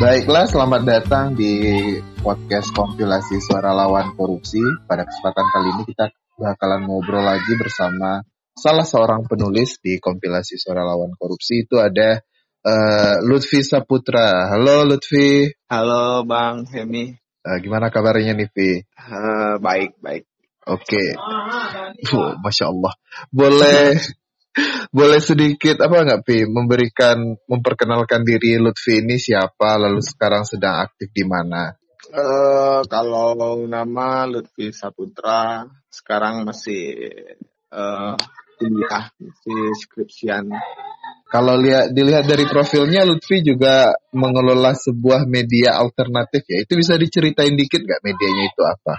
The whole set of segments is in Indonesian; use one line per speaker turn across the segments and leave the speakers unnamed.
Baiklah, selamat datang di podcast kompilasi suara lawan korupsi. Pada kesempatan kali ini kita bakalan ngobrol lagi bersama salah seorang penulis di kompilasi suara lawan korupsi. Itu ada uh, Lutfi Saputra. Halo Lutfi.
Halo Bang Hemi.
Uh, gimana kabarnya nih Vi?
Uh, baik, baik.
Oke. Okay. Masya Allah. Boleh boleh sedikit apa nggak Pi memberikan memperkenalkan diri Lutfi ini siapa lalu sekarang sedang aktif di mana?
Uh, kalau nama Lutfi Saputra sekarang masih uh, kuliah masih skripsian.
Kalau lihat dilihat dari profilnya Lutfi juga mengelola sebuah media alternatif ya. Itu bisa diceritain dikit nggak medianya itu apa?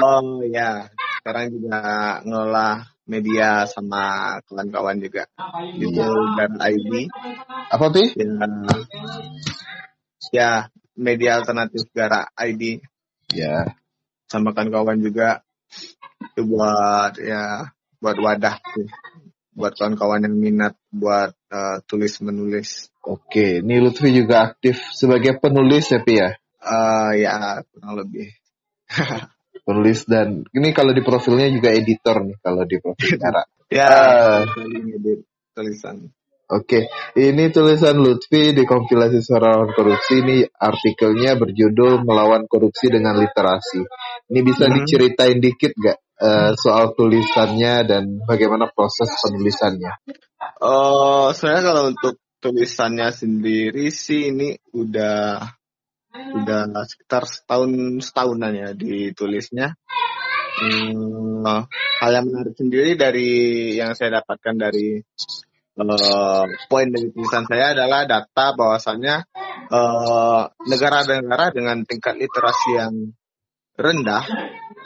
Oh ya, sekarang juga ngelola media sama kawan-kawan juga. Itu dan ID
apa tuh
ya, ya media alternatif Gara ID
ya.
Sama kawan-kawan juga. Itu buat ya buat wadah tuh buat kawan-kawan yang minat buat uh, tulis menulis.
Oke ini Lutfi juga aktif sebagai penulis ya Pi ya?
Uh, ya kurang lebih
penulis dan ini kalau di profilnya juga editor nih kalau di profil cara.
ya, uh, tulisan.
Oke, okay. ini tulisan Lutfi di kompilasi suara korupsi ini artikelnya berjudul melawan korupsi dengan literasi. Ini bisa hmm. diceritain dikit gak uh, soal tulisannya dan bagaimana proses penulisannya?
Oh, uh, saya kalau untuk tulisannya sendiri sih ini udah udah sekitar setahun setahunan ya ditulisnya. Hmm, hal yang menarik sendiri dari yang saya dapatkan dari uh, poin dari tulisan saya adalah data bahwasannya negara negara-negara dengan tingkat literasi yang rendah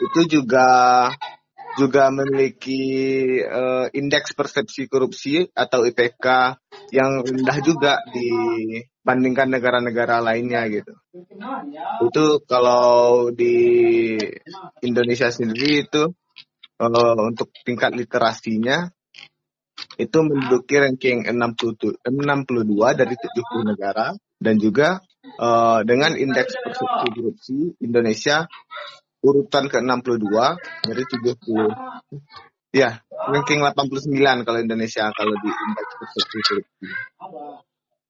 itu juga juga memiliki uh, indeks persepsi korupsi atau IPK yang rendah juga dibandingkan negara-negara lainnya gitu. Itu kalau di Indonesia sendiri itu uh, untuk tingkat literasinya itu menduduki ranking 62 dari 70 negara dan juga uh, dengan indeks persepsi korupsi Indonesia urutan ke-62 dari 70. Ya, ranking 89 kalau Indonesia kalau di indeks persepsi.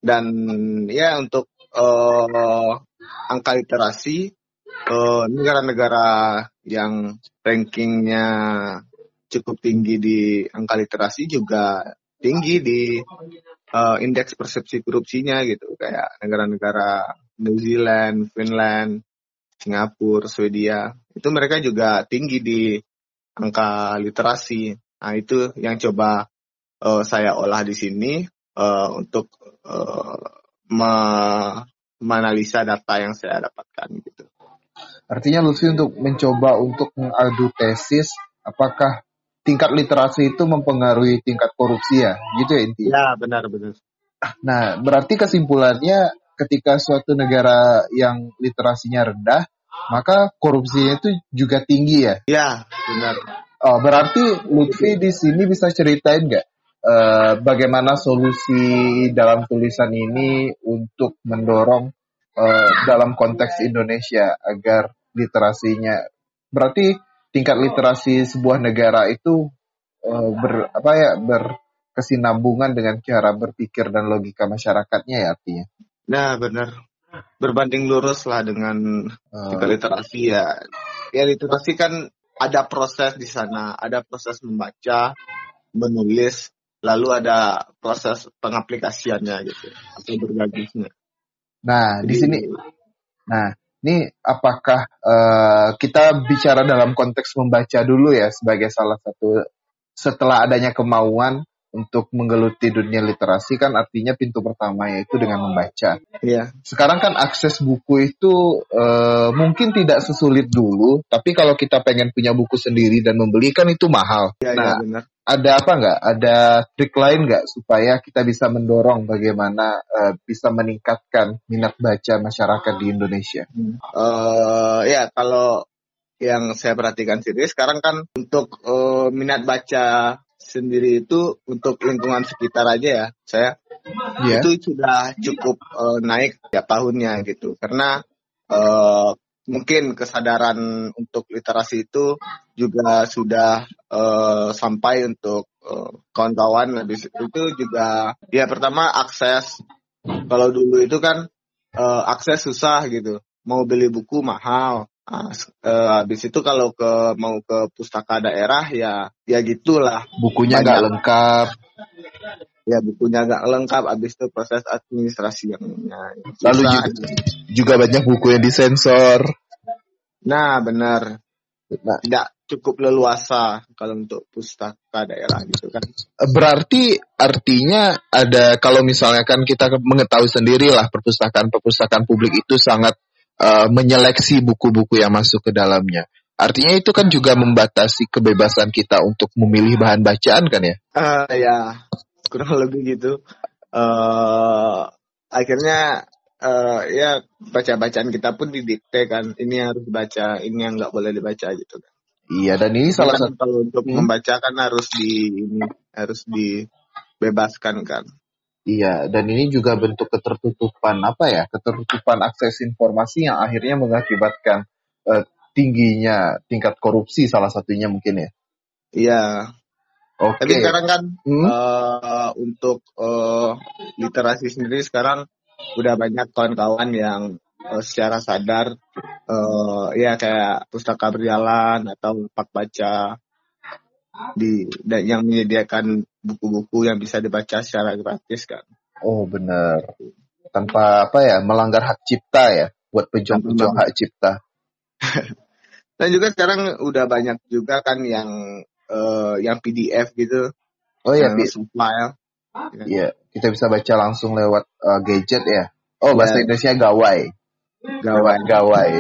Dan ya untuk uh, angka literasi negara negara-negara yang rankingnya cukup tinggi di angka literasi juga tinggi di uh, indeks persepsi korupsinya gitu kayak negara-negara New Zealand, Finland, Singapura, Swedia, itu mereka juga tinggi di angka literasi. Nah, itu yang coba uh, saya olah di sini uh, untuk uh, menganalisa data yang saya dapatkan gitu.
Artinya Lutfi untuk mencoba untuk mengadu tesis apakah tingkat literasi itu mempengaruhi tingkat korupsi ya, gitu ya intinya?
Ya benar benar.
Nah berarti kesimpulannya ketika suatu negara yang literasinya rendah maka korupsinya itu juga tinggi ya?
Ya, benar.
Oh, berarti Lutfi di sini bisa ceritain nggak uh, bagaimana solusi dalam tulisan ini untuk mendorong uh, dalam konteks Indonesia agar literasinya berarti tingkat literasi sebuah negara itu uh, ber apa ya berkesinambungan dengan cara berpikir dan logika masyarakatnya ya artinya.
Nah, benar berbanding lurus lah dengan uh. literasi ya. Ya literasi kan ada proses di sana, ada proses membaca, menulis, lalu ada proses pengaplikasiannya gitu atau berbagisnya.
Nah, Jadi, di sini nah, ini apakah uh, kita bicara dalam konteks membaca dulu ya sebagai salah satu setelah adanya kemauan untuk menggeluti dunia literasi kan artinya pintu pertama yaitu dengan membaca.
Iya.
Sekarang kan akses buku itu uh, mungkin tidak sesulit dulu, tapi kalau kita pengen punya buku sendiri dan membeli kan itu mahal.
Iya,
nah,
iya benar.
Ada apa nggak? Ada trik lain nggak supaya kita bisa mendorong bagaimana uh, bisa meningkatkan minat baca masyarakat di Indonesia?
Hmm. Uh, ya kalau yang saya perhatikan sendiri sekarang kan untuk uh, minat baca sendiri itu untuk lingkungan sekitar aja ya. Saya yeah. itu sudah cukup uh, naik ya tahunnya gitu karena uh, mungkin kesadaran untuk literasi itu juga sudah uh, sampai untuk kawan-kawan uh, habis itu juga ya pertama akses kalau dulu itu kan uh, akses susah gitu mau beli buku mahal uh, habis itu kalau ke mau ke pustaka daerah ya ya gitulah.
Bukunya nggak lengkap.
Ya bukunya nggak lengkap habis itu proses administrasi yang
ya, lalu juga, juga banyak buku yang disensor.
Nah benar. Nah, tidak cukup leluasa kalau untuk pustaka daerah gitu kan.
Berarti artinya ada kalau misalnya kan kita mengetahui sendiri lah perpustakaan perpustakaan publik itu sangat uh, menyeleksi buku-buku yang masuk ke dalamnya Artinya itu kan juga membatasi kebebasan kita untuk memilih bahan bacaan kan ya?
Uh, ya, kurang lebih gitu. Uh, akhirnya uh, ya baca-bacaan kita pun didikte kan. Ini harus baca, ini yang nggak boleh dibaca gitu kan.
Iya dan ini salah satu
kalau untuk hmm? membaca kan harus di ini harus dibebaskan kan.
Iya, dan ini juga bentuk ketertutupan apa ya? Ketertutupan akses informasi yang akhirnya mengakibatkan uh, tingginya tingkat korupsi salah satunya mungkin ya.
Iya. Oke. Okay. Tapi sekarang kan hmm? uh, untuk uh, literasi sendiri sekarang udah banyak kawan-kawan yang uh, secara sadar uh, ya kayak pustaka berjalan atau pak baca di dan yang menyediakan buku-buku yang bisa dibaca secara gratis kan.
Oh benar. Tanpa apa ya melanggar hak cipta ya buat pejuang-pejuang hak cipta.
Dan juga sekarang udah banyak juga kan yang uh, yang PDF gitu.
Oh ya, file. Iya, kita bisa baca langsung lewat uh, gadget ya. Oh, bahasa yeah. Indonesia gawai. Gawai, gawai.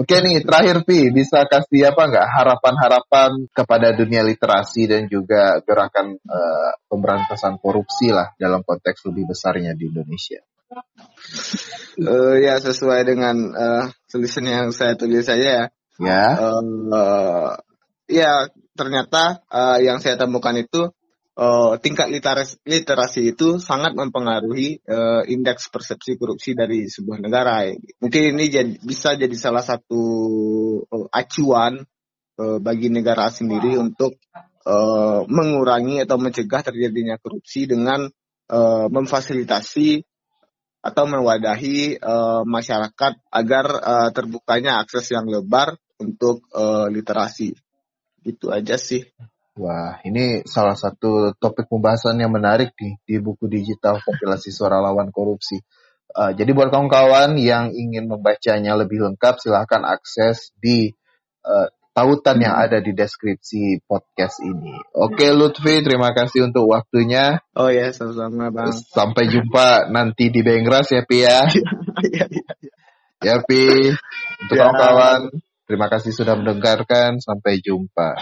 Oke nih, terakhir Pi, bisa kasih apa nggak harapan-harapan kepada dunia literasi dan juga gerakan uh, pemberantasan korupsi lah dalam konteks lebih besarnya di Indonesia?
Uh, ya sesuai dengan uh, tulisan yang saya tulis saja ya.
Ya.
Uh, ya ternyata uh, yang saya temukan itu uh, tingkat literasi, literasi itu sangat mempengaruhi uh, indeks persepsi korupsi dari sebuah negara. Mungkin ini jadi, bisa jadi salah satu uh, acuan uh, bagi negara sendiri untuk uh, mengurangi atau mencegah terjadinya korupsi dengan uh, memfasilitasi atau mewadahi uh, masyarakat agar uh, terbukanya akses yang lebar untuk uh, literasi. Itu aja sih.
Wah, ini salah satu topik pembahasan yang menarik nih di buku digital kompilasi suara lawan korupsi. Uh, jadi buat kawan-kawan yang ingin membacanya lebih lengkap, silahkan akses di uh, tautan yang ada di deskripsi podcast ini. Oke Lutfi, terima kasih untuk waktunya.
Oh ya, sama-sama Bang.
Sampai jumpa nanti di Bengras ya Pi ya. Iya, iya, iya. Ya Pi, untuk ya. kawan-kawan. Terima kasih sudah mendengarkan. Sampai jumpa.